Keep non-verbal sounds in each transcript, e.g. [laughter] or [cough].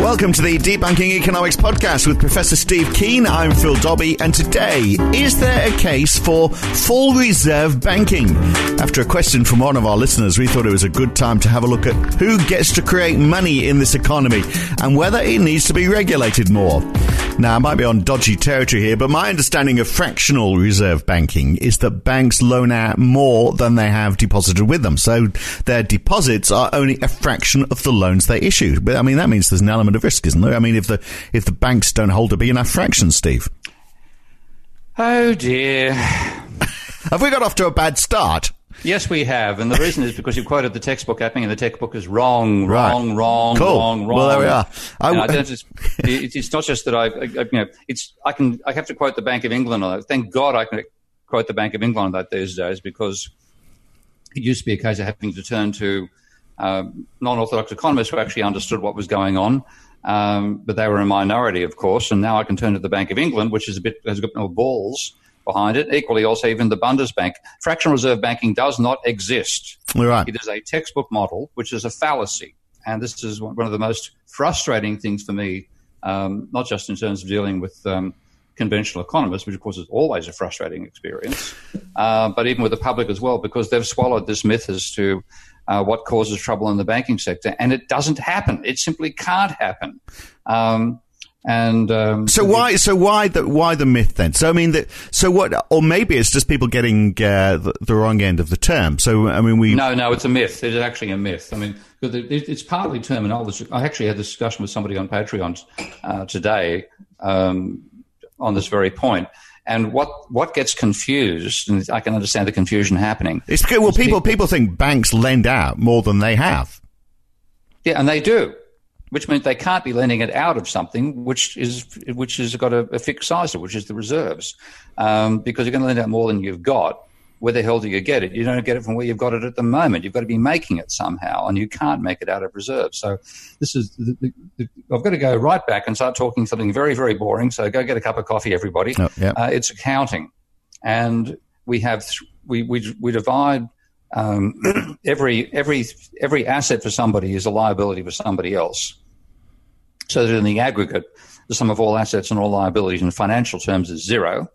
Welcome to the Debunking Economics podcast with Professor Steve Keen. I'm Phil Dobbie, and today, is there a case for full reserve banking? After a question from one of our listeners, we thought it was a good time to have a look at who gets to create money in this economy and whether it needs to be regulated more. Now, I might be on dodgy territory here, but my understanding of fractional reserve banking is that banks loan out more than they have deposited with them. So their deposits are only a fraction of the loans they issue. But I mean, that means there's an element of risk, isn't there? I mean, if the, if the banks don't hold a big enough fraction, Steve. Oh dear. [laughs] Have we got off to a bad start? Yes, we have, and the [laughs] reason is because you quoted the textbook happening, and the textbook is wrong, Right. wrong, wrong, Cool. wrong, wrong. Well, there we are. I- don't just, it- it's not just that I, I, you know, it's I can I have to quote the Bank of England on that. Thank God I can quote the Bank of England on that these days because it used to be a case of having to turn to um, non-orthodox economists who actually understood what was going on. Um, but they were a minority, of course, and now I can turn to the Bank of England, which is a bit has got more balls behind it. Equally, also even the Bundesbank. Fractional reserve banking does not exist. Right. It is a textbook model, which is a fallacy, and this is one one of the most frustrating things for me, um, not just in terms of dealing with. Um, Conventional economists, which of course is always a frustrating experience, uh, but even with the public as well, because they've swallowed this myth as to uh, what causes trouble in the banking sector, and it doesn't happen. It simply can't happen. Um, and um, So why? So why the why the myth then? So I mean, the, so what? Or maybe it's just people getting uh, the, the wrong end of the term. So I mean, we No, no, it's a myth. It is actually a myth. I mean, 'cause it- it- it's partly terminology. I actually had this discussion with somebody on Patreon uh, today um, on this very point. And what, what gets confused, and I can understand the confusion happening. it's because well, people people think banks lend out more than they have. Yeah, and they do, which means they can't be lending it out of something which is which has got a, a fixed size, to it, which is the reserves, um, because you're going to lend out more than you've got. Where the hell do you get it? You don't get it from where you've got it at the moment. You've got to be making it somehow, and you can't make it out of reserves. So, this is the, the, the, I've got to go right back and start talking something very, very boring. So, go get a cup of coffee, everybody. Oh, yeah. uh, it's accounting, and we have th- we we we divide um, [clears throat] every every every asset for somebody is a liability for somebody else. So that in the aggregate, the sum of all assets and all liabilities in financial terms is zero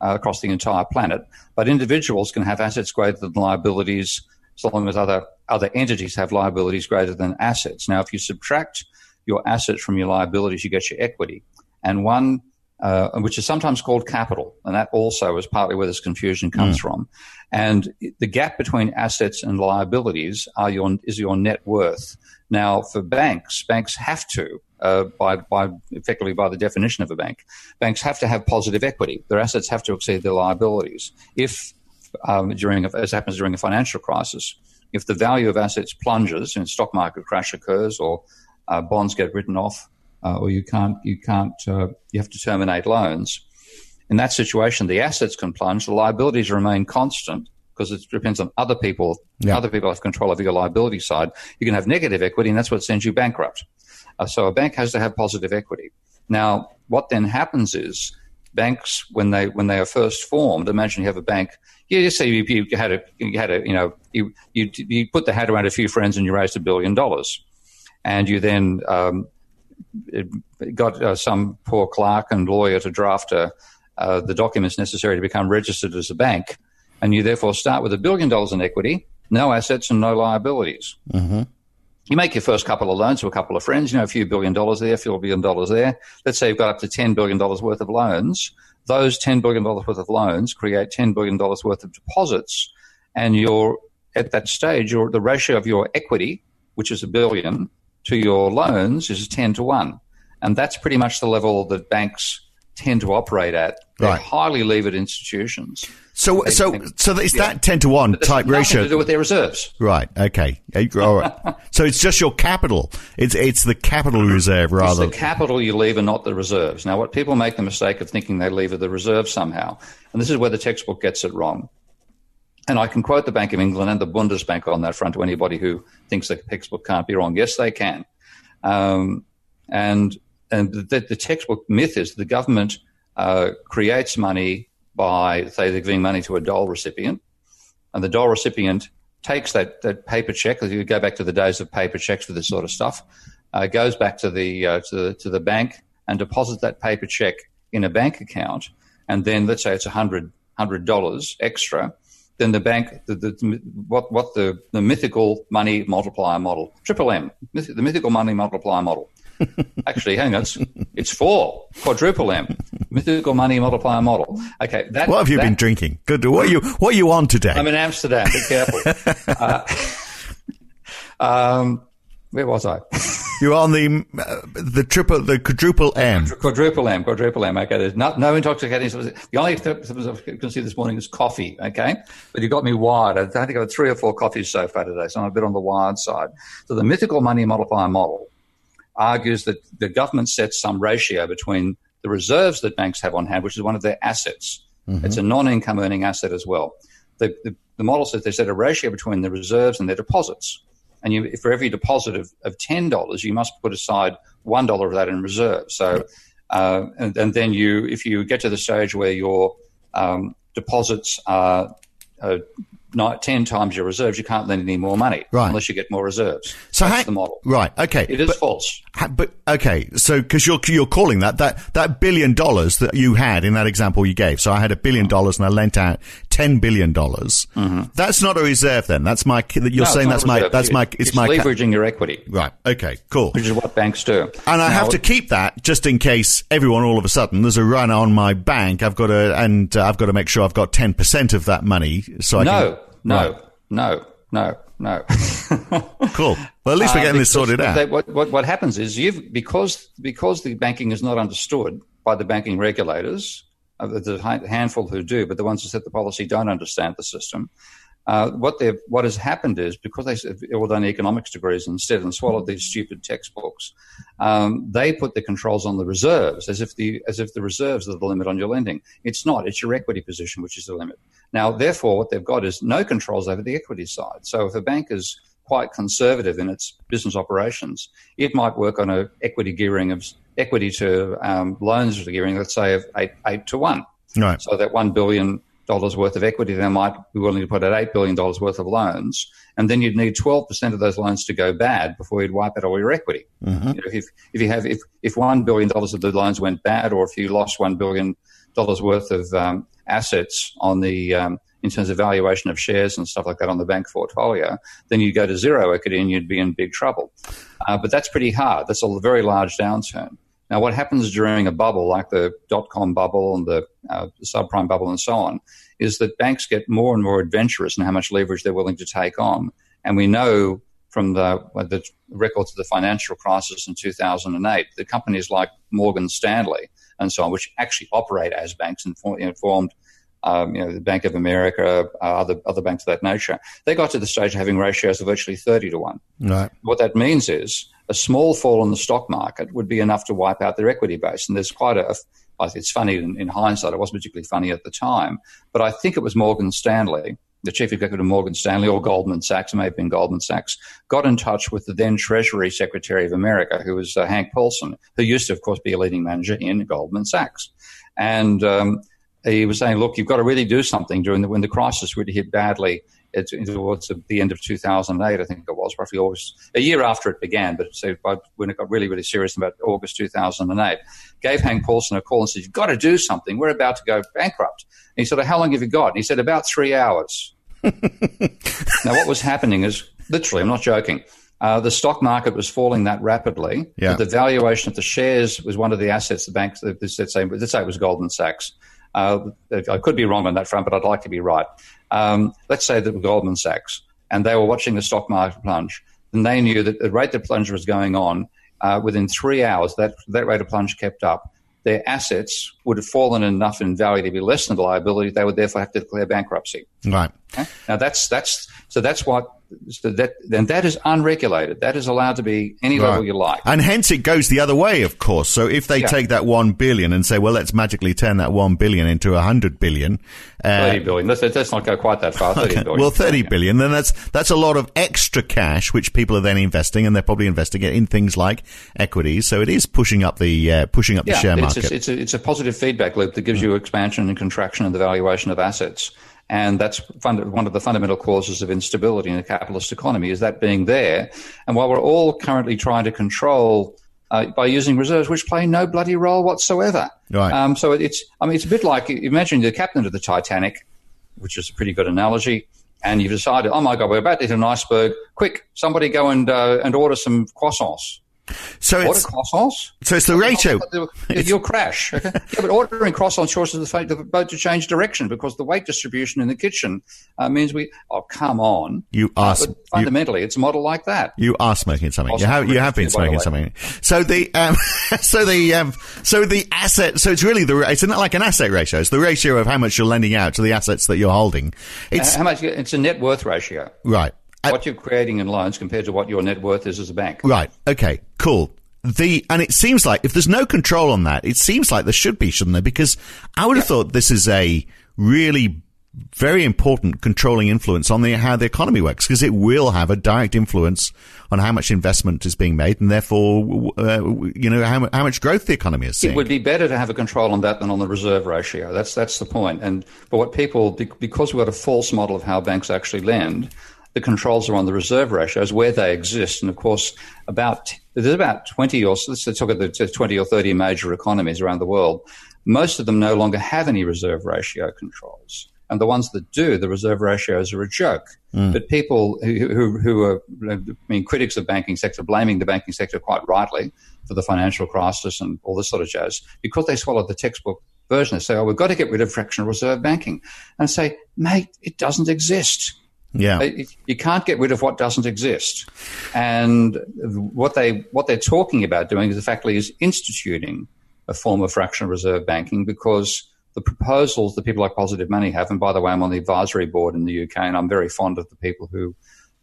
uh, across the entire planet. But individuals can have assets greater than liabilities, so long as other other entities have liabilities greater than assets. Now, if you subtract your assets from your liabilities, you get your equity, and one. Uh, which is sometimes called capital, and that also is partly where this confusion comes from. And the gap between assets and liabilities are your is your net worth. Now, for banks, banks have to, uh, by by effectively by the definition of a bank, banks have to have positive equity. Their assets have to exceed their liabilities. If um, during a, as happens during a financial crisis, if the value of assets plunges and stock market crash occurs, or uh, bonds get written off, uh, or you can't you can't uh, you have to terminate loans. In that situation, the assets can plunge, the liabilities remain constant because it depends on other people. Yeah. Other people have control over your liability side. You can have negative equity, and that's what sends you bankrupt. Uh, so a bank has to have positive equity. Now, what then happens is banks, when they when they are first formed, imagine you have a bank. Yeah, just say you, you had a you had a you know you you you put the hat around a few friends and you raised a billion dollars, and you then um, got uh, some poor clerk and lawyer to draft uh, uh, the documents necessary to become registered as a bank, and you therefore start with a billion dollars in equity, no assets and no liabilities. Mm-hmm. You make your first couple of loans to a couple of friends, you know, a few billion dollars there, a few billion dollars there. Let's say you've got up to $10 billion worth of loans. Those $10 billion worth of loans create $10 billion worth of deposits. And you're at that stage, your, the ratio of your equity, which is a billion, to your loans is 10 to 1. And that's pretty much the level that banks tend to operate at. They're Right. highly levered institutions. So, so, so it's Yeah. that ten to one It's type ratio. to do with their reserves. Right. Okay. All right. [laughs] so it's just your capital. It's it's the capital reserve It's rather. the capital you leave and not the reserves. Now, what people make the mistake of thinking they leave are the reserves somehow, and this is where the textbook gets it wrong. And I can quote the Bank of England and the Bundesbank on that front to anybody who thinks the textbook can't be wrong. Yes, they can. Um, and and the, the textbook myth is the government uh, creates money by, say, they're giving money to a dole recipient, and the dole recipient takes that, that paper check. If you go back to the days of paper checks for this sort of stuff. Uh, goes back to the uh, to the to the bank and deposits that paper check in a bank account, and then let's say it's a hundred hundred dollars extra. Then the bank, the, the, what what the, the mythical money multiplier model, triple M, the mythical money multiplier model. Actually, hang on, it's, it's four, quadruple M, mythical money multiplier model. Okay, that, what have you that- been drinking? Good. What are you What are you on today? I'm in Amsterdam. Be careful. [laughs] uh, um, where was I? You're on the uh, the triple the quadruple M. Quadruple M, quadruple M. Okay, there's not, no intoxicating substance. The only substance I can see this morning is coffee. Okay, but you got me wired. I think I've had three or four coffees so far today, so I'm a bit on the wired side. So the mythical money multiplier model argues that the government sets some ratio between the reserves that banks have on hand, which is one of their assets. It's a non-income earning asset as well. The, the, the model says they set a ratio between the reserves and their deposits. And you, for every deposit of, of $10, you must put aside $1 of that in reserve. So, uh, and, and then you, if you get to the stage where your um, deposits are not 10 times your reserves, you can't lend any more money Right. unless you get more reserves. So That's hang- the model. Right. Okay. It is But- false. Ha- But okay, so because you're you're calling that that that billion dollars that you had in that example you gave. So I had a billion dollars and I lent out ten billion dollars. That's not a reserve, then. That's my. You're Mm-hmm. No, saying that's my that's my It- it's, my ca- leveraging your equity, right. Okay, cool. which is what banks do. And I have to keep that just in case everyone all of a sudden there's a run on my bank. I've got to and uh, I've got to make sure I've got ten percent of that money. So I No, can, no, Right. no, no, no. [laughs] cool. Well, at least we're Uh, getting this sorted out. they- what, what, what happens is you've because because the banking is not understood by the banking regulators. Uh, there's a hi- handful who do, but the ones who set the policy don't understand the system. Uh, what they've what has happened is because they have all done economics degrees instead and swallowed these stupid textbooks, um, they put the controls on the reserves as if the as if the reserves are the limit on your lending. It's not. It's your equity position which is the limit. Now, therefore, what they've got is no controls over the equity side. So if a bank is quite conservative in its business operations, it might work on a equity gearing of equity to um, loans to gearing, let's say of eight, eight to one. right. So that one billion dollars worth of equity, they might be willing to put at eight billion dollars worth of loans, and then you'd need twelve percent of those loans to go bad before you'd wipe out all your equity. You know, if if you have if if one billion dollars of the loans went bad, or if you lost one billion dollars worth of um, assets on the um, in terms of valuation of shares and stuff like that on the bank portfolio, then you'd go to zero equity and you'd be in big trouble. Uh, but that's pretty hard. That's a very large downturn. Now, what happens during a bubble like the dot com bubble and the uh, subprime bubble and so on is that banks get more and more adventurous in how much leverage they're willing to take on. And we know from the, uh, the records of the financial crisis in 2008 that companies like Morgan Stanley and so on, which actually operate as banks and for- informed um, you know, the Bank of America, uh, other other banks of that nature, they got to the stage of having ratios of virtually 30 to 1. Right. What that means is a small fall in the stock market would be enough to wipe out their equity base. And there's quite a, it's funny in, in hindsight, it wasn't particularly funny at the time, but I think it was Morgan Stanley, the chief executive of Morgan Stanley or Goldman Sachs, it may have been Goldman Sachs, got in touch with the then Treasury Secretary of America, who was uh, Hank Paulson, who used to, of course, be a leading manager in Goldman Sachs. And um, he was saying, look, you've got to really do something during the, when the crisis really hit badly it's towards the end of 2008, I think it was, roughly August, a year after it began, but so by, when it got really, really serious about August 2008, gave Hank Paulson a call and said, you've got to do something. We're about to go bankrupt. And he said, how long have you got? And he said, about three hours. [laughs] now, what was happening is, literally, I'm not joking, uh, the stock market was falling that rapidly. Yeah. That the valuation of the shares was one of the assets the banks, let's say, let's say it was Goldman Sachs. Uh, I could be wrong on that front, but I'd like to be right. Um, let's say that Goldman Sachs, and they were watching the stock market plunge, and they knew that the rate the plunge was going on, uh, within three hours, that, that rate of plunge kept up. their assets would have fallen enough in value to be less than the liability. They would therefore have to declare bankruptcy. Right. Okay? Now that's that's so that's what so that then that is unregulated. That is allowed to be any Right. level you like. And hence it goes the other way, of course. So if they Yeah. take that one billion and say, well, let's magically turn that one billion into a hundred billion, uh, Thirty billion. Let's, let's not go quite that far. Thirty Okay. billion. Well, thirty billion. Then that's that's a lot of extra cash, which people are then investing, and they're probably investing it in things like equities. So it is pushing up the uh, pushing up the share it's, market. It's, it's, a, it's a positive feedback loop that gives you expansion and contraction in the valuation of assets. And that's fund- one of the fundamental causes of instability in a capitalist economy is that being there. And while we're all currently trying to control uh, by using reserves, which play no bloody role whatsoever. Right. Um, so it's, I mean, it's a bit like imagine the captain of the Titanic, which is a pretty good analogy. And you've decided, oh my God, we're about to hit an iceberg. Quick, somebody go and uh, and order some croissants. So Order it's croissants. so it's the ratio. You'll [laughs] crash. Okay? yeah, but ordering croissants causes the of the boat to change direction because the weight distribution in the kitchen uh, means we. Oh, come on. You are But you, fundamentally, it's a model like that. you are smoking something. You have you have been smoking something. So the um, [laughs] so the um, so the asset. So it's really the it's not like an asset ratio. It's the ratio of how much you're lending out to the assets that you're holding. It's How much? It's a net worth ratio. right. What you're creating in loans compared to what your net worth is as a bank. Right. Okay. Cool. The and it seems like if there's no control on that, it seems like there should be, shouldn't there? Because I would have thought this is a really very important controlling influence on the how the economy works because it will have a direct influence on how much investment is being made and therefore uh, you know how, how much growth the economy is seeing. It would be better to have a control on that than on the reserve ratio. That's that's the point. And but what people because we've got a false model of how banks actually lend, the controls are on the reserve ratios where they exist. And of course, about there's about twenty or let's talk about the twenty or thirty major economies around the world. Most of them no longer have any reserve ratio controls. And the ones that do, the reserve ratios are a joke. Mm. But people who, who, who are, I mean, critics of banking sector, blaming the banking sector quite rightly for the financial crisis and all this sort of jazz, because they swallowed the textbook version. They say, oh, we've got to get rid of fractional reserve banking. And I say, mate, it doesn't exist. Yeah. You can't get rid of what doesn't exist. And what they what they're talking about doing is effectively is instituting a form of fractional reserve banking because the proposals that people like Positive Money have, and by the way, I'm on the advisory board in the UK, and I'm very fond of the people who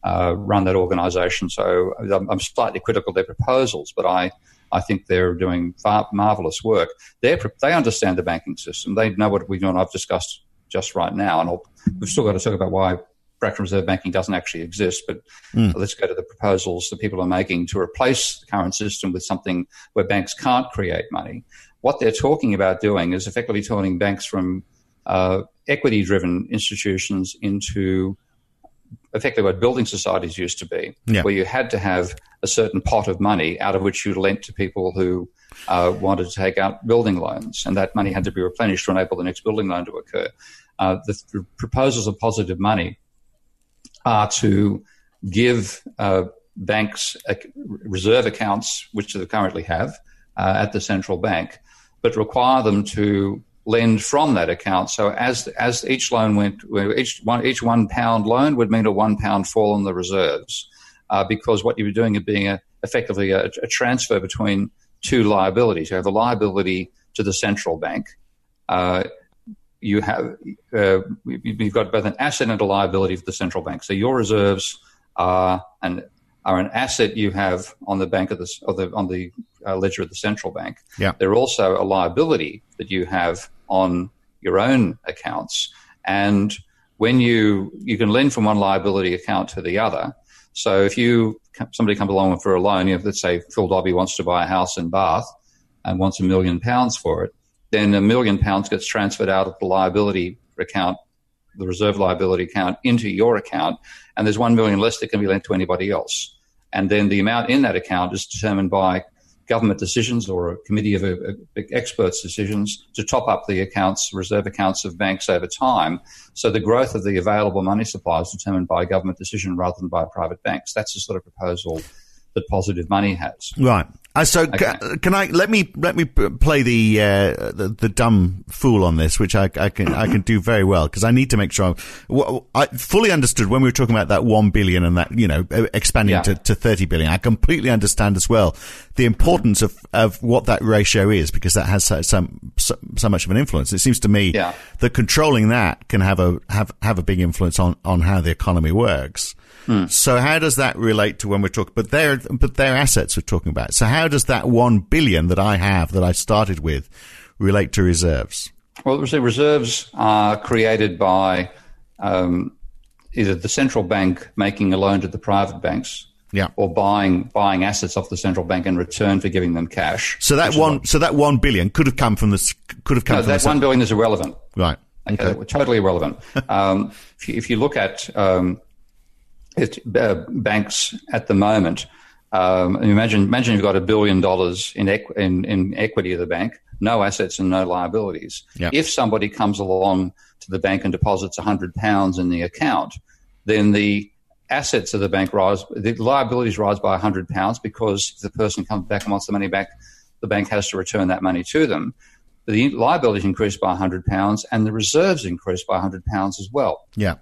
uh, run that organisation. So I'm, I'm slightly critical of their proposals, but I I think they're doing far, marvelous work. They they understand the banking system. They know what we do, and I've discussed just right now. And I'll, we've still got to talk about why fractional reserve banking doesn't actually exist. But let's go to the proposals that people are making to replace the current system with something where banks can't create money. What they're talking about doing is effectively turning banks from uh, equity-driven institutions into effectively what building societies used to be, Yeah. where you had to have a certain pot of money out of which you lent to people who uh, wanted to take out building loans, and that money had to be replenished to enable the next building loan to occur. Uh, the, the proposals of positive money are to give uh, banks uh, reserve accounts, which they currently have uh, at the central bank, but require them to lend from that account. So as as each loan went, each one each one pound loan would mean a one pound fall in the reserves, uh, because what you were doing is being a, effectively a, a transfer between two liabilities. You have a liability to the central bank. You have uh, you've got both an asset and a liability for the central bank. So your reserves are an are an asset you have on the bank of the, of the on the uh, ledger of the central bank. Yeah. They're also a liability that you have on your own accounts. And when you you can lend from one liability account to the other. So if you somebody comes along for a loan, you know, let's say Phil Dobbie wants to buy a house in Bath and wants a million pounds for it, then a million pounds gets transferred out of the liability account, the reserve liability account, into your account, and there's one million less that can be lent to anybody else. And then the amount in that account is determined by government decisions or a committee of uh, uh, experts' decisions to top up the accounts, reserve accounts of banks over time. So the growth of the available money supply is determined by government decision rather than by private banks. That's the sort of proposal that positive money has. Right. Uh, so ca- can I let me let me play the, uh, the the dumb fool on this, which I, I can I can do very well because I need to make sure I'm, I fully understood when we were talking about that one billion and that you know uh, expanding Yeah. to, to thirty billion. I completely understand as well the importance of, of what that ratio is because that has so, so, so much of an influence. It seems to me yeah. that controlling that can have a have have a big influence on, on how the economy works. Hmm. So how does that relate to when we're talking? But their but their assets we're talking about. So how does that one billion that I have that I started with relate to reserves? Well, the reserves are created by um, either the central bank making a loan to the private banks yeah. or buying buying assets off the central bank in return for giving them cash. So that one, so that one billion could have come from this. Could have come. No, from that one billion is irrelevant. Right. Okay. okay. Totally irrelevant. [laughs] um, if, you, if, you, look at um, it, uh, banks at the moment, um, imagine imagine you've got a billion dollars in, equ- in, in equity of the bank, no assets and no liabilities. Yep. If somebody comes along to the bank and deposits hundred pounds in the account, then the assets of the bank rise, the liabilities rise by £100 because if the person comes back and wants the money back, the bank has to return that money to them. The liabilities increase by £100 and the reserves increase by £100 as well. Yeah.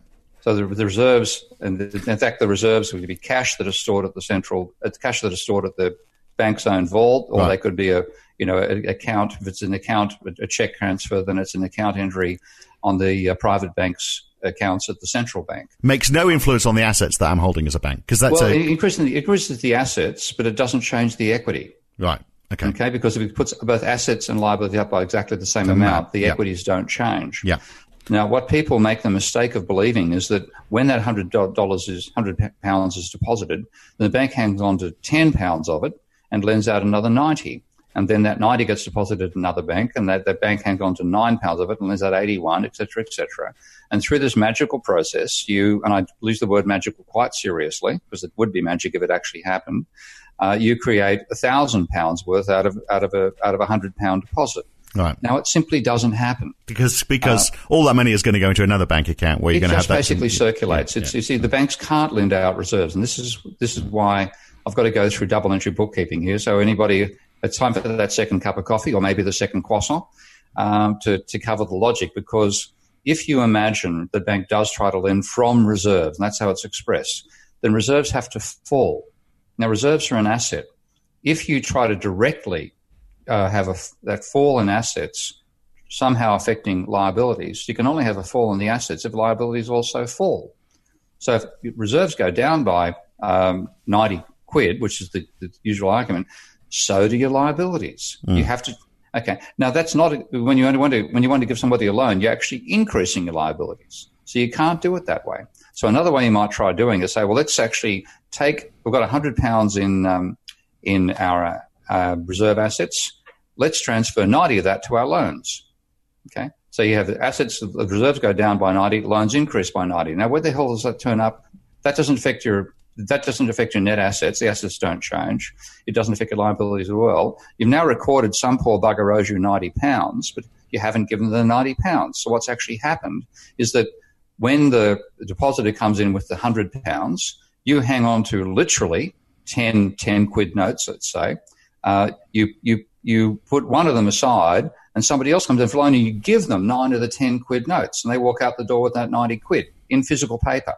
So the, the reserves, and the, in fact, the reserves would be cash that is stored at the central, uh, cash that is stored at the bank's own vault, or right. they could be a, you know, an account. If it's an account, a check transfer, then it's an account entry on the uh, private bank's accounts at the central bank. Makes no influence on the assets that I'm holding as a bank because that's well, a... it increases, it increases the assets, but it doesn't change the equity. Right. Okay. Okay. Because if it puts both assets and liability up by exactly the same amount, the equities don't change. Yeah. Now, what people make the mistake of believing is that when that hundred dollars is hundred pounds is deposited, the bank hangs on to ten pounds of it and lends out another ninety and then that 90 gets deposited at another bank, and that, that bank hangs on to nine pounds of it and lends out 81, etc., etc. And through this magical process, you, and I use the word magical quite seriously, because it would be magic if it actually happened, uh, you create a thousand pounds worth out of, out of a, out of a hundred pound deposit. Right. Now it simply doesn't happen because because uh, all that money is going to go into another bank account where you're going to have that. It just basically circulates. Yeah, it's, yeah. You see, the banks can't lend out reserves, and this is this is why I've got to go through double entry bookkeeping here. So anybody it's time for that second cup of coffee or maybe the second croissant um, to, to cover the logic because if you imagine the bank does try to lend from reserves, and that's how it's expressed, then reserves have to fall. Now, reserves are an asset. If you try to directly uh, have a, that fall in assets somehow affecting liabilities, you can only have a fall in the assets if liabilities also fall. So if reserves go down by um, 90 quid, which is the, the usual argument, so do your liabilities. Mm. You have to. Okay. Now that's not when you only want to when you want to give somebody a loan, you're actually increasing your liabilities. So you can't do it that way. So another way you might try doing is say, well, let's actually take. We've got hundred pounds in um, in our uh, reserve assets. Let's transfer ninety of that to our loans. Okay. So you have assets, the reserves go down by 90, loans increase by 90. Now, where the hell does that turn up? That doesn't affect your that doesn't affect your net assets. The assets don't change. It doesn't affect your liabilities as well. You've now recorded some poor bugger owes you 90 pounds, but you haven't given them the 90 pounds. So what's actually happened is that when the depositor comes in with the 100 pounds, you hang on to literally 10, 10 quid notes, let's say. Uh, you, you, you put one of them aside and somebody else comes in for loan and you give them nine of the 10 quid notes and they walk out the door with that 90 quid in physical paper.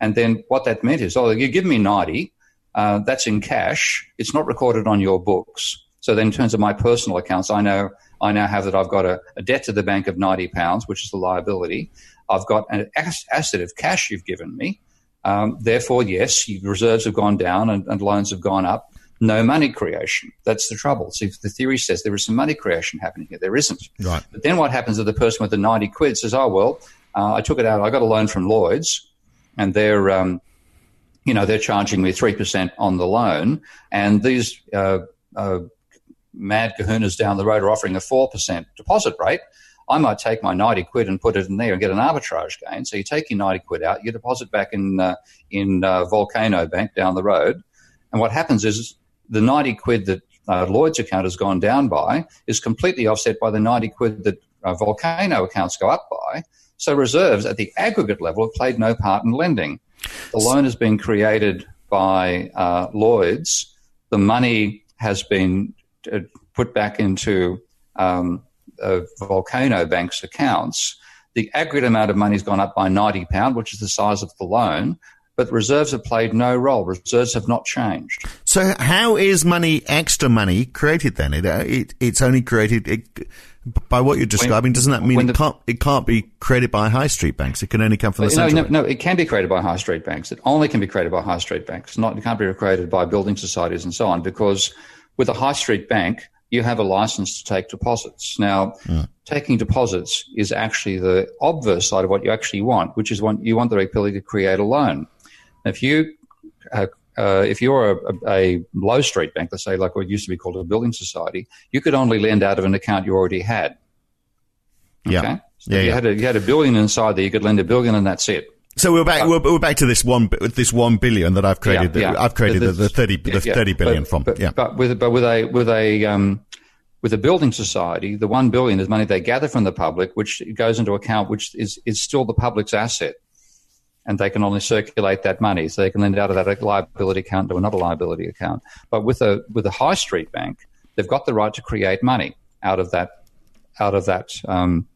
And then what that meant is, oh, you give me 90, uh, that's in cash. It's not recorded on your books. So then in terms of my personal accounts, I know, I now have that I've got a, a debt to the bank of 90 pounds, which is the liability. I've got an asset of cash you've given me. Um, therefore, yes, reserves have gone down and, and, loans have gone up. No money creation. That's the trouble. So if the theory says there is some money creation happening here. There isn't. Right. But then what happens if the person with the 90 quid says, oh, well, uh, I took it out. I got a loan from Lloyd's and they're um, you know they're charging me three percent on the loan, and these uh, uh, mad kahunas down the road are offering a four percent deposit rate. I might take my ninety quid and put it in there and get an arbitrage gain. So you take your ninety quid out, you deposit back in uh, in uh, Volcano Bank down the road, and what happens is the ninety quid that uh, Lloyd's account has gone down by is completely offset by the ninety quid that uh, Volcano accounts go up by. So reserves at the aggregate level have played no part in lending. The loan has been created by uh, Lloyd's. The money has been uh, put back into um, Volcano Bank's accounts. The aggregate amount of money has gone up by 90 pound, which is the size of the loan. But reserves have played no role. Reserves have not changed. So, how is money, extra money, created then? It, uh, it it's only created it, by what you're describing. When, doesn't that mean it can't it can't be created by high street banks? It can only come from the no, central. No, no, it can be created by high street banks. It only can be created by high street banks. Not it can't be created by building societies and so on. Because with a high street bank, you have a license to take deposits. Now, yeah. taking deposits is actually the obverse side of what you actually want, which is what you want the ability to create a loan. If you uh, uh, if you're a, a, low street bank, let's say like what used to be called a building society, you could only lend out of an account you already had. Okay? Yeah. So yeah, you, yeah. Had a, you had a billion inside there, you could lend a billion and that's it. So we're back. we're, we're, back to this one. This one billion that I've created. Yeah, yeah. I've created the, the, thirty. The thirty billion but, from. But, yeah. But with but with a with a um, with a building society, the one billion is money they gather from the public, which goes into account, which is is still the public's asset and they can only circulate that money. So they can lend it out of that liability account to another liability account. But with a with a high street bank, they've got the right to create money out of that out of that um,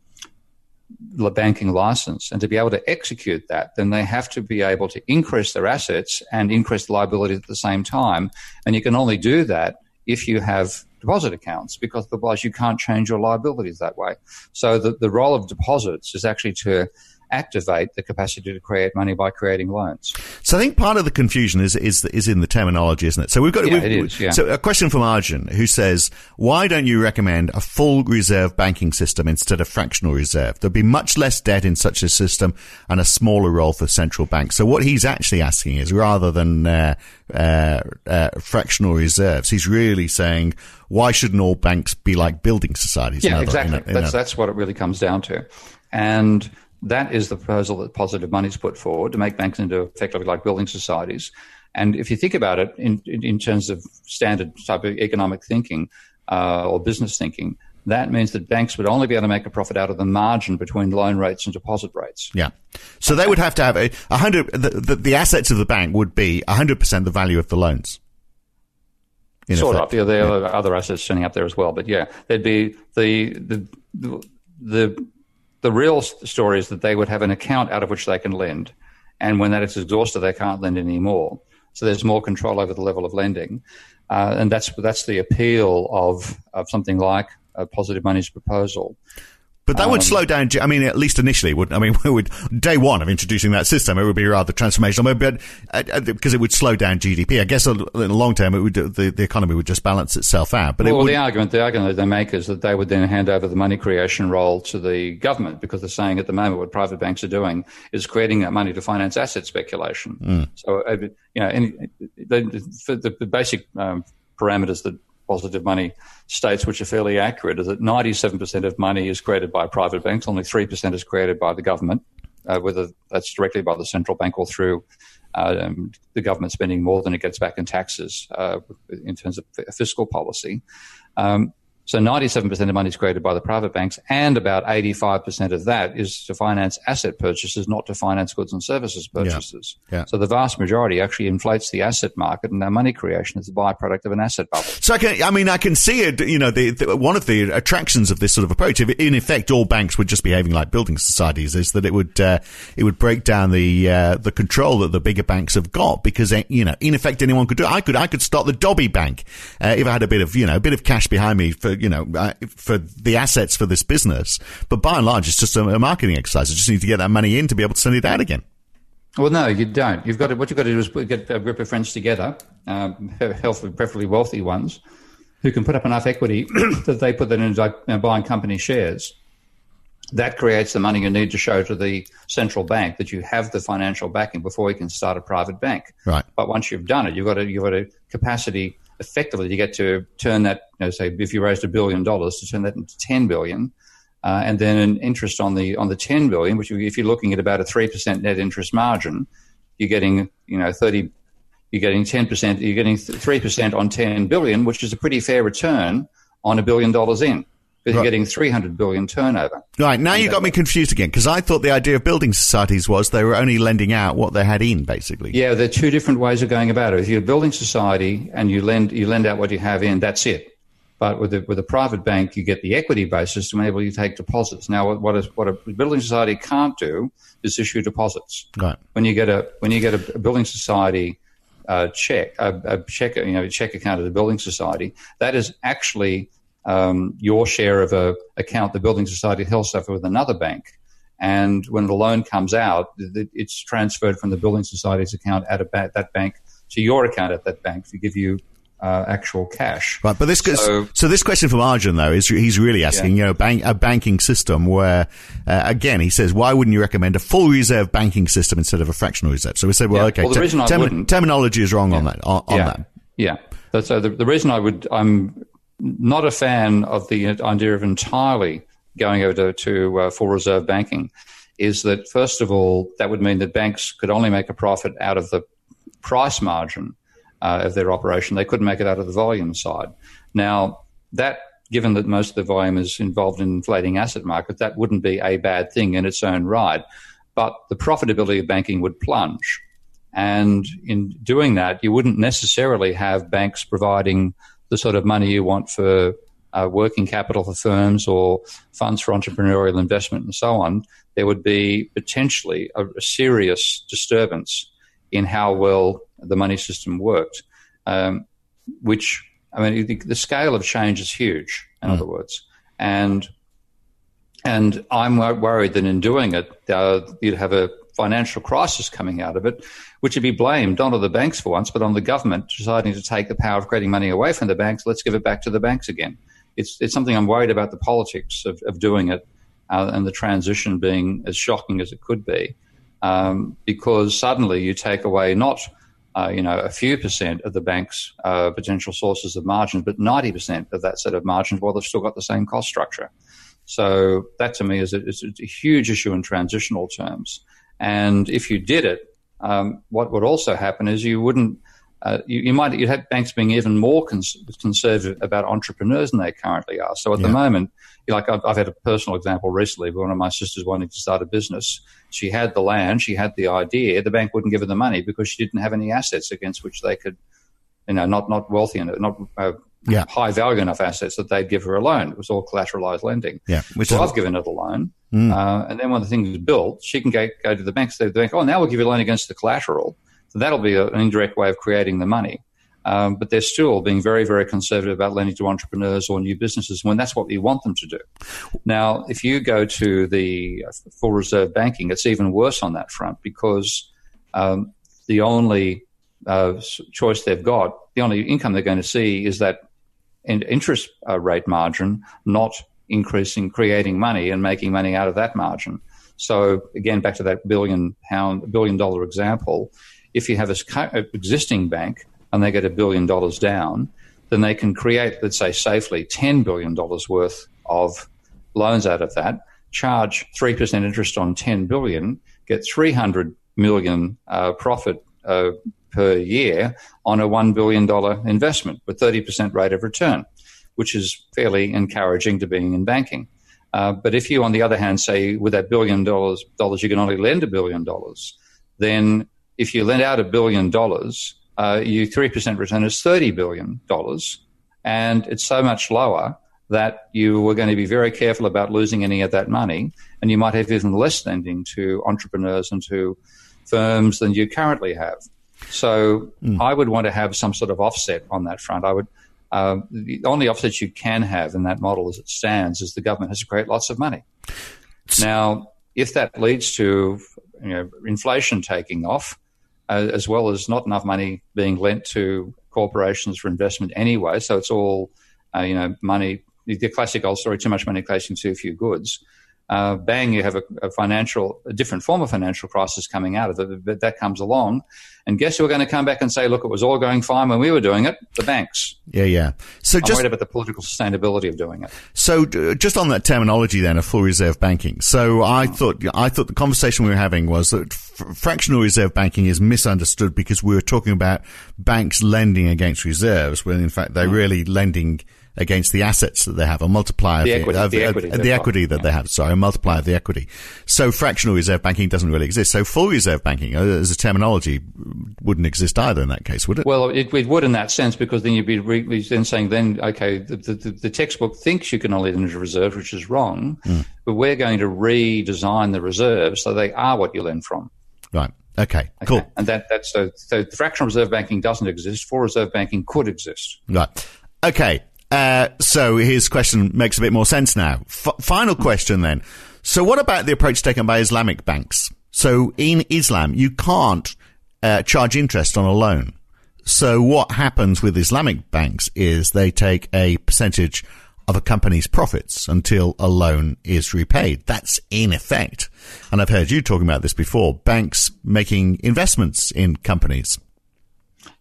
banking license, and to be able to execute that, then they have to be able to increase their assets and increase the liability at the same time. And you can only do that if you have deposit accounts because otherwise you can't change your liabilities that way. So the, the role of deposits is actually to activate the capacity to create money by creating loans. So I think part of the confusion is is is in the terminology, isn't it? So we've got yeah, we've, it is, yeah. so a question from Arjun who says, "Why don't you recommend a full reserve banking system instead of fractional reserve? There'd be much less debt in such a system and a smaller role for central banks." So what he's actually asking is, rather than uh, uh, uh, fractional reserves, he's really saying, "Why shouldn't all banks be like building societies?" Yeah, exactly. In a, in that's a, that's what it really comes down to, and that is the proposal that Positive Money's put forward to make banks into effectively like building societies. And if you think about it in, in terms of standard type of economic thinking uh, or business thinking, that means that banks would only be able to make a profit out of the margin between loan rates and deposit rates. Yeah. So they would have to have a, a hundred, the, the, the, assets of the bank would be 100% the value of the loans. Sort effect. of. Yeah, there are other assets turning up there as well. But yeah, there'd be the, the, the, the the real story is that they would have an account out of which they can lend. And when that is exhausted, they can't lend anymore. So there's more control over the level of lending. Uh, and that's, that's the appeal of, of something like a positive money's proposal. But that um, would slow down. I mean, at least initially, would I mean, [laughs] would day one of introducing that system, it would be rather transformational, but uh, because uh, it would slow down GDP. I guess in the long term, it would the, the economy would just balance itself out. But well, the argument the argument they make is that they would then hand over the money creation role to the government because they're saying at the moment what private banks are doing is creating that money to finance asset speculation. Mm. So uh, you know, any, the, the, basic um, parameters that positive money states, which are fairly accurate, is that 97% of money is created by private banks, only 3% is created by the government, uh, whether that's directly by the central bank or through um, the government spending more than it gets back in taxes uh, in terms of fiscal policy. Um, so 97% of money is created by the private banks, and about 85% of that is to finance asset purchases, not to finance goods and services purchases. Yeah. Yeah. So the vast majority actually inflates the asset market, and our money creation is a byproduct of an asset bubble. So I, can, I mean, I can see it. You know, the, the, one of the attractions of this sort of approach, if in effect all banks were just behaving like building societies, is that it would uh, it would break down the uh, the control that the bigger banks have got because uh, you know, in effect, anyone could do. It. I could I could start the Dobbie Bank uh, if I had a bit of you know a bit of cash behind me for you know, uh, for the assets for this business. But by and large, it's just a, marketing exercise. You just need to get that money in to be able to send it out again. Well, no, you don't. You've got to, what you've got to do is get a group of friends together, um, [laughs] healthy, preferably wealthy ones, who can put up enough equity [clears throat] that they put that into buying company shares. That creates the money you need to show to the central bank that you have the financial backing before you can start a private bank. Right. But once you've done it, you've got a, you've got a capacity effectively you get to turn that, you know, say if you raised a billion dollars to turn that into 10 billion. Uh, and then an interest on the on the 10 billion, which if you're looking at about a three percent net interest margin, you're getting you know 30, you're getting 10 percent, you're getting three percent on 10 billion, which is a pretty fair return on a billion dollars in because right. you're getting 300 billion turnover. Right. Now you got me confused again because I thought the idea of building societies was they were only lending out what they had in, basically. Yeah, there are two different ways of going about it. If you're a building society and you lend, you lend out what you have in, that's it. But with a, with a private bank, you get the equity basis system, enable you to take deposits. Now, what, is, what a building society can't do is issue deposits. Right. When you get a when you get a, building society uh, check, a, a, check, you know, a check account of the building society, that is actually um, your share of a account the building society holds with another bank. And when the loan comes out, it's transferred from the building society's account at ba- that bank to your account at that bank to give you uh, actual cash. Right, but this so, so, this question from Arjun though is he's really asking, yeah. you know, bank, a banking system where uh, again he says, why wouldn't you recommend a full reserve banking system instead of a fractional reserve? So we said, well, yeah. okay, well, the term- terminology is wrong yeah. on that. On, on that. Yeah. So the, the reason I would, I'm not a fan of the idea of entirely going over to, to uh, full reserve banking. Is that first of all, that would mean that banks could only make a profit out of the price margin uh, of their operation. They couldn't make it out of the volume side. Now, that, given that most of the volume is involved in inflating asset market, that wouldn't be a bad thing in its own right. But the profitability of banking would plunge. And in doing that, you wouldn't necessarily have banks providing the sort of money you want for uh, working capital for firms or funds for entrepreneurial investment and so on. There would be potentially a, a serious disturbance in how well the money system worked, um, which, I mean, the, the, scale of change is huge, in mm. other words. And and I'm worried that in doing it, uh, you'd have a financial crisis coming out of it, which would be blamed not on the banks for once, but on the government deciding to take the power of creating money away from the banks. Let's give it back to the banks again. It's, it's something I'm worried about the politics of, of doing it uh, and the transition being as shocking as it could be um, because suddenly you take away not uh, you know a few percent of the bank's uh, potential sources of margins, but ninety percent of that set of margins while they've still got the same cost structure. So that to me is a, is a huge issue in transitional terms. And if you did it, um, what would also happen is you wouldn't uh, you, you, might you'd have banks being even more cons- conservative about entrepreneurs than they currently are. So at yeah. the moment, like I've, I've, had a personal example recently. Of one of my sisters wanting to start a business. She had the land, she had the idea. The bank wouldn't give her the money because she didn't have any assets against which they could, you know, not not wealthy and not uh, yeah. high value enough assets that they'd give her a loan. It was all collateralized lending. Yeah, which so I've given her the loan. Mm. Uh, and then when the thing is built, she can go, go to the bank. Say the bank, oh, now we'll give you a loan against the collateral. So that'll be a, an indirect way of creating the money. Um, but they're still being very, very conservative about lending to entrepreneurs or new businesses when that's what we want them to do. Now, if you go to the full reserve banking, it's even worse on that front because um, the only uh, choice they've got, the only income they're going to see is that interest uh, rate margin, not increasing, creating money and making money out of that margin. So again, back to that billion pound, billion dollar example, if you have an existing bank and they get a billion dollars down, then they can create, let's say, safely $10 billion worth of loans out of that, charge 3% interest on 10 billion, get 300 million uh, profit uh, per year on a $1 billion investment with 30% rate of return, which is fairly encouraging to being in banking. Uh, but if you, on the other hand, say with that billion dollars, dollars you can only lend a billion dollars, then if you lend out a billion dollars, uh, you 3% return is $30 billion. And it's so much lower that you were going to be very careful about losing any of that money. And you might have even less lending to entrepreneurs and to firms than you currently have. So mm. I would want to have some sort of offset on that front. I would. Uh, the only offset you can have in that model as it stands is the government has to create lots of money. Now, if that leads to you know, inflation taking off, uh, as well as not enough money being lent to corporations for investment anyway. So it's all, uh, you know, money. The classic old story: too much money chasing too few goods uh, bang, you have a, a, financial, a different form of financial crisis coming out of it. But that comes along, and guess who are going to come back and say, "Look, it was all going fine when we were doing it." The banks. Yeah, yeah. So I'm just worried about the political sustainability of doing it. So just on that terminology, then, of full reserve banking. So I oh. thought, I thought the conversation we were having was that f- fractional reserve banking is misunderstood because we were talking about banks lending against reserves, when in fact they're oh. really lending against the assets that they have, a multiplier The of equity- of the equity uh, uh, they've the equity that they have. Sorry, a multiplier of the equity. So fractional reserve banking doesn't really exist. So full reserve banking, uh, as a terminology, wouldn't exist either in that case, would it? Well, it, it would in that sense because then you'd be re- then saying then okay the, the, the textbook thinks you can only lend into reserve, which is wrong, hmm. but we're going to redesign the reserves so they are what you lend from. right. Okay. Cool. And that that's so, so fractional reserve banking doesn't exist. Full reserve banking could exist. Right. Okay. Uh, so his question makes a bit more sense now. F- final question then. So what about the approach taken by Islamic banks? So in Islam, you can't uh, charge interest on a loan. So what happens with Islamic banks is they take a percentage of a company's profits until a loan is repaid. That's in effect. And I've heard you talking about this before. Banks making investments in companies.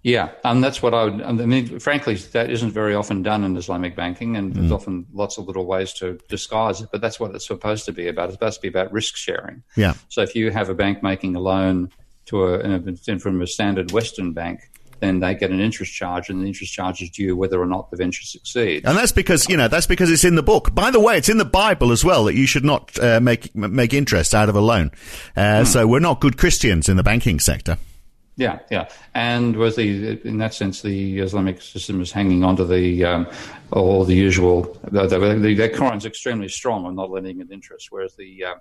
Yeah, and that's what I would. I mean, frankly, that isn't very often done in Islamic banking, and there's often lots of little ways to disguise it. But that's what it's supposed to be about. It's supposed to be about risk sharing. Yeah. So if you have a bank making a loan to a, a from a standard Western bank, then they get an interest charge, and the interest charge is due whether or not the venture succeeds. And that's because you know that's because it's in the book. By the way, it's in the Bible as well that you should not uh, make make interest out of a loan. Uh, So we're not good Christians in the banking sector. Yeah, yeah, and with the in that sense, the Islamic system is hanging on to the um, all the usual. The, the, the, their Quran's extremely strong on not lending an interest, whereas the uh,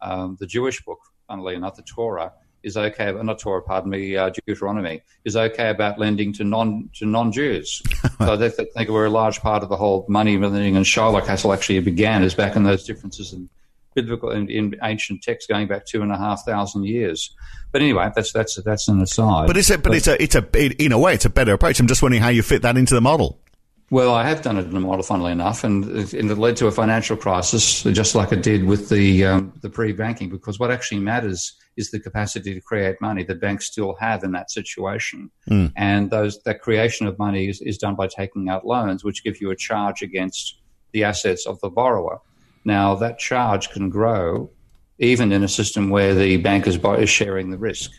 um, the Jewish book, funnily enough, the Torah is okay. Not Torah, pardon me, uh, Deuteronomy is okay about lending to non to non Jews. [laughs] so they th- think we're a large part of the whole money lending and Shiloh Castle actually began is back in those differences in biblical in, in ancient texts going back two and a half thousand years. But anyway, that's that's that's an aside. But it's a but it's a it's a in a way it's a better approach. I'm just wondering how you fit that into the model. Well, I have done it in a model, funnily enough, and it, and it led to a financial crisis, just like it did with the um, the pre-banking. Because what actually matters is the capacity to create money that banks still have in that situation, and those that creation of money is, is done by taking out loans, which give you a charge against the assets of the borrower. Now, that charge can grow even in a system where the bank is, is sharing the risk,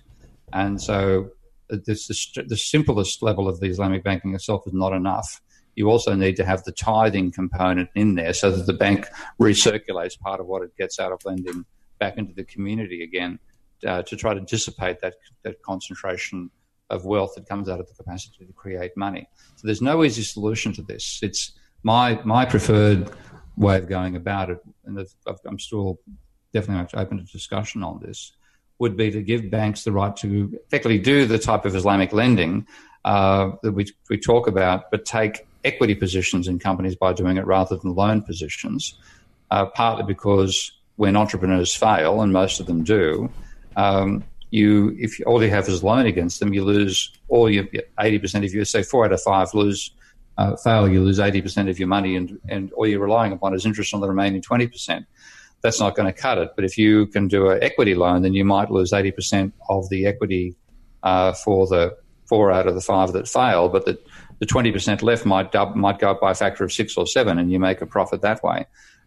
and so uh, this, the, the simplest level of the Islamic banking itself is not enough you also need to have the tithing component in there so that the bank recirculates part of what it gets out of lending back into the community again uh, to try to dissipate that, that concentration of wealth that comes out of the capacity to create money. So there's no easy solution to this. It's my my preferred way of going about it, and I'm still definitely open to discussion on this. Would be to give banks the right to effectively do the type of Islamic lending uh, that we we talk about, but take equity positions in companies by doing it rather than loan positions. Uh, partly because when entrepreneurs fail, and most of them do, um, you if all you have is loan against them, you lose all your eighty percent of your say four out of five lose uh, fail, you lose eighty percent of your money, and and all you're relying upon is interest on the remaining twenty percent. That's not going to cut it. But if you can do an equity loan, then you might lose eighty percent of the equity uh, for the four out of the five that fail, but the the twenty percent left might dub, might go up by a factor of six or seven, and you make a profit that way.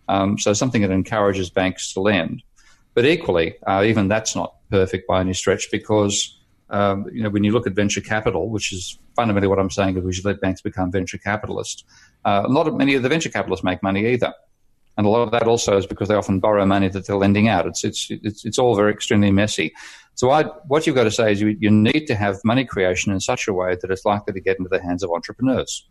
Um, so something that encourages banks to lend. But equally, uh, even that's not perfect by any stretch because um, you know when you look at venture capital, which is fundamentally what I'm saying is we should let banks become venture capitalists. Uh, of many of the venture capitalists make money either, and a lot of that also is because they often borrow money that they're lending out. It's it's it's, it's all very extremely messy. So I, what you've got to say is you, you need to have money creation in such a way that it's likely to get into the hands of entrepreneurs.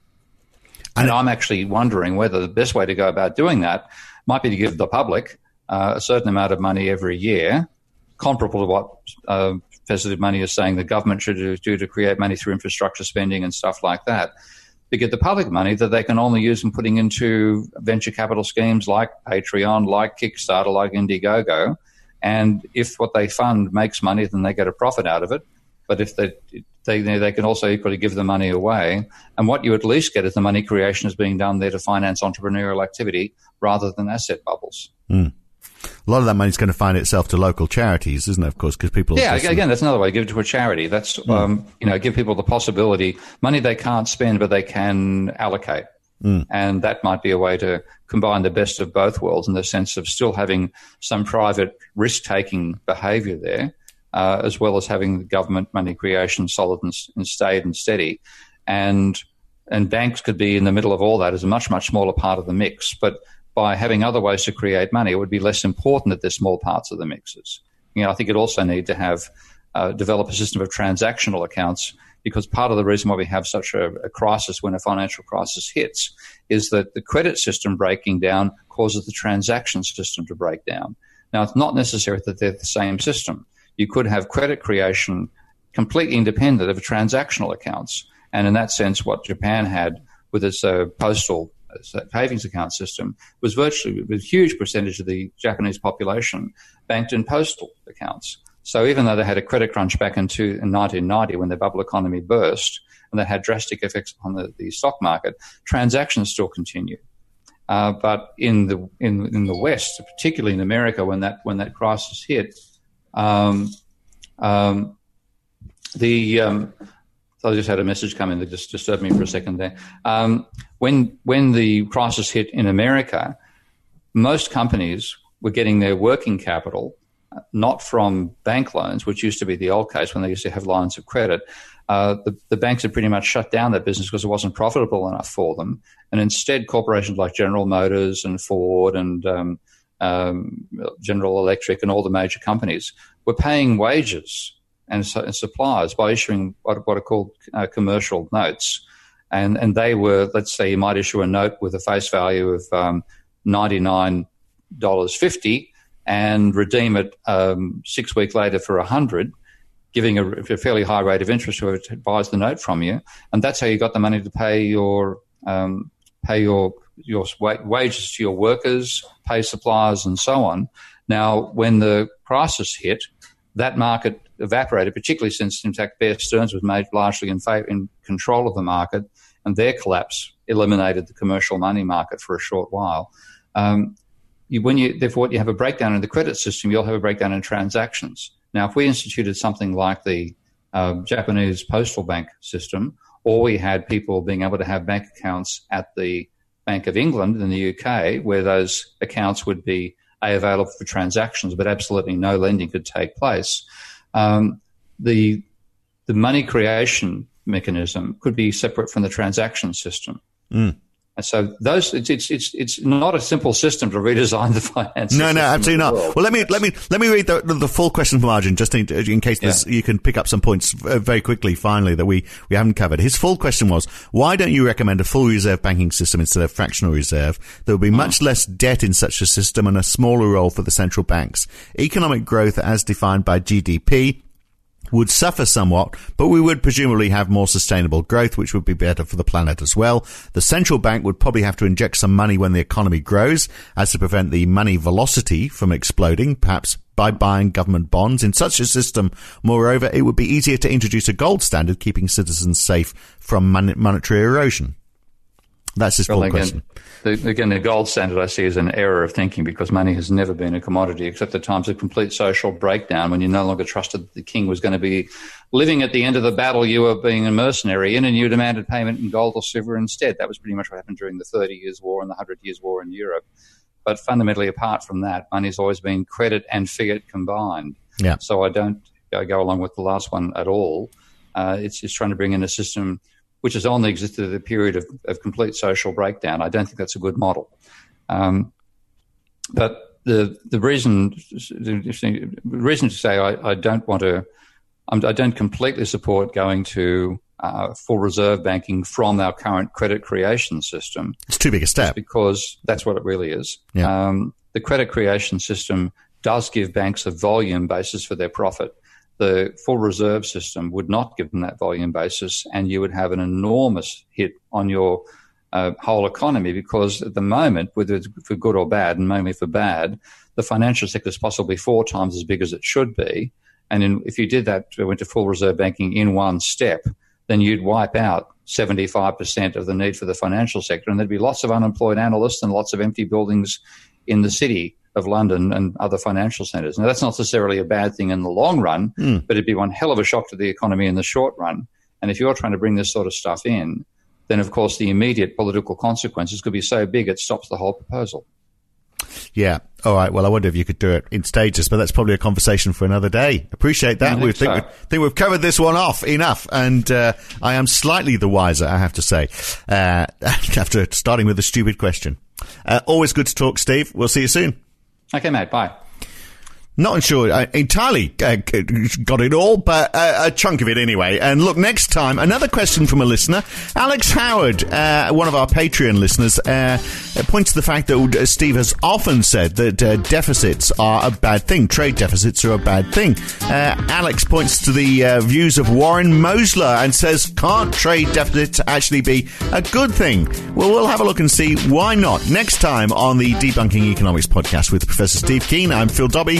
And I'm actually wondering whether the best way to go about doing that might be to give the public uh, a certain amount of money every year, comparable to what uh, Positive Money is saying the government should do, do to create money through infrastructure spending and stuff like that. To get the public money that they can only use in putting into venture capital schemes like Patreon, like Kickstarter, like Indiegogo. And if what they fund makes money, then they get a profit out of it. But if they, they, they can also equally give the money away. And what you at least get is the money creation is being done there to finance entrepreneurial activity rather than asset bubbles. Mm. A lot of that money is going to find itself to local charities, isn't it? Of course, because people. Yeah, again, that's another way. Give it to a charity. That's um, you know, give people the possibility money they can't spend, but they can allocate, and that might be a way to combine the best of both worlds in the sense of still having some private risk-taking behaviour there, uh, as well as having the government money creation solid and, and stayed and steady, and and banks could be in the middle of all that as a much, much smaller part of the mix. But by having other ways to create money, it would be less important that they're small parts of the mixes. You know, I think it also need to have uh, develop a system of transactional accounts because part of the reason why we have such a, a, crisis when a financial crisis hits is that the credit system breaking down causes the transaction system to break down. Now, it's not necessary that they're the same system. You could have credit creation completely independent of transactional accounts. And in that sense, what Japan had with its uh, postal savings account system was virtually a huge percentage of the Japanese population banked in postal accounts. So even though they had a credit crunch back in, two, in 1990 when the bubble economy burst and that had drastic effects on the, the stock market, transactions still continued. Uh, but in the in in the West, particularly in America, when that when that crisis hit, um, um, the um, I just had a message come in that just disturbed me for a second there. Um, when when the crisis hit in America, most companies were getting their working capital not from bank loans, which used to be the old case when they used to have lines of credit. Uh, the, the, banks had pretty much shut down that business because it wasn't profitable enough for them. And instead, corporations like General Motors and Ford and um, um, General Electric and all the major companies were paying wages and, and suppliers by issuing what, what are called uh, commercial notes. And, and they were, let's say, you might issue a note with a face value of um, $99.50 and redeem it um, six weeks later for a hundred, giving a, a, fairly high rate of interest whoever buys the note from you. And that's how you got the money to pay your um, pay your your wages to your workers, pay suppliers, and so on. Now, when the crisis hit, that market evaporated, particularly since, in fact, Bear Stearns was made largely in, in control of the market, and their collapse eliminated the commercial money market for a short while. Um, you, when you, therefore, you have a breakdown in the credit system, you'll have a breakdown in transactions. Now, if we instituted something like the uh, Japanese postal bank system, or we had people being able to have bank accounts at the Bank of England in the UK, where those accounts would be available for transactions, but absolutely no lending could take place. Um, the the money creation mechanism could be separate from the transaction system. Mm. And so those it's, it's it's it's not a simple system to redesign the [laughs] finance. No, no, absolutely not. Well, let me let me let me read the, the full question from Arjun just in, in case yeah. you can pick up some points uh, very quickly. Finally, that we we haven't covered. His full question was, why don't you recommend a full reserve banking system instead of fractional reserve? There will be much mm. less debt in such a system and a smaller role for the central banks. Economic growth, as defined by GDP, would suffer somewhat, but we would presumably have more sustainable growth, which would be better for the planet as well. The central bank would probably have to inject some money when the economy grows, as to prevent the money velocity from exploding, perhaps by buying government bonds. In such a system, moreover, it would be easier to introduce a gold standard, keeping citizens safe from monetary erosion. That's his well, full again, question. The, again, the gold standard I see as an error of thinking because money has never been a commodity except at times of complete social breakdown when you no longer trusted that the king was going to be living at the end of the battle you were being a mercenary in and you demanded payment in gold or silver instead. That was pretty much what happened during the Thirty Years' War and the Hundred Years' War in Europe. But fundamentally, apart from that, money's always been credit and fiat combined. Yeah. So I don't go along with the last one at all. Uh, it's just trying to bring in a system which has only existed at a period of, of complete social breakdown. I don't think that's a good model. Um, but the the reason the reason to say I, I don't want to I don't completely support going to uh, full reserve banking from our current credit creation system. It's too big a step because that's what it really is. Yeah. Um, the credit creation system does give banks a volume basis for their profit the full reserve system would not give them that volume basis, and you would have an enormous hit on your uh, whole economy because at the moment, whether it's for good or bad, and mainly for bad, the financial sector is possibly four times as big as it should be. And in, if you did that, went to full reserve banking in one step, then you'd wipe out 75% of the need for the financial sector, and there'd be lots of unemployed analysts and lots of empty buildings in the city of London and other financial centres. Now, that's not necessarily a bad thing in the long run, mm. but it'd be one hell of a shock to the economy in the short run. And if you're trying to bring this sort of stuff in, then of course the immediate political consequences could be so big it stops the whole proposal. Yeah. All right. Well, I wonder if you could do it in stages, but that's probably a conversation for another day. Appreciate that. I we think think, so. we think we've covered this one off enough, and uh, I am slightly the wiser, I have to say, uh, [laughs] after starting with a stupid question. Uh, always good to talk, Steve. We'll see you soon. Okay, mate. Bye. Not sure I entirely uh, got it all, but uh, a chunk of it anyway. And look, next time, another question from a listener. Alex Howard, uh, one of our Patreon listeners, uh, points to the fact that uh, Steve has often said that uh, deficits are a bad thing. Trade deficits are a bad thing. Uh, Alex points to the uh, views of Warren Mosler and says, can't trade deficits actually be a good thing? Well, we'll have a look and see why not. Next time on the Debunking Economics podcast with Professor Steve Keen, I'm Phil Dobbie.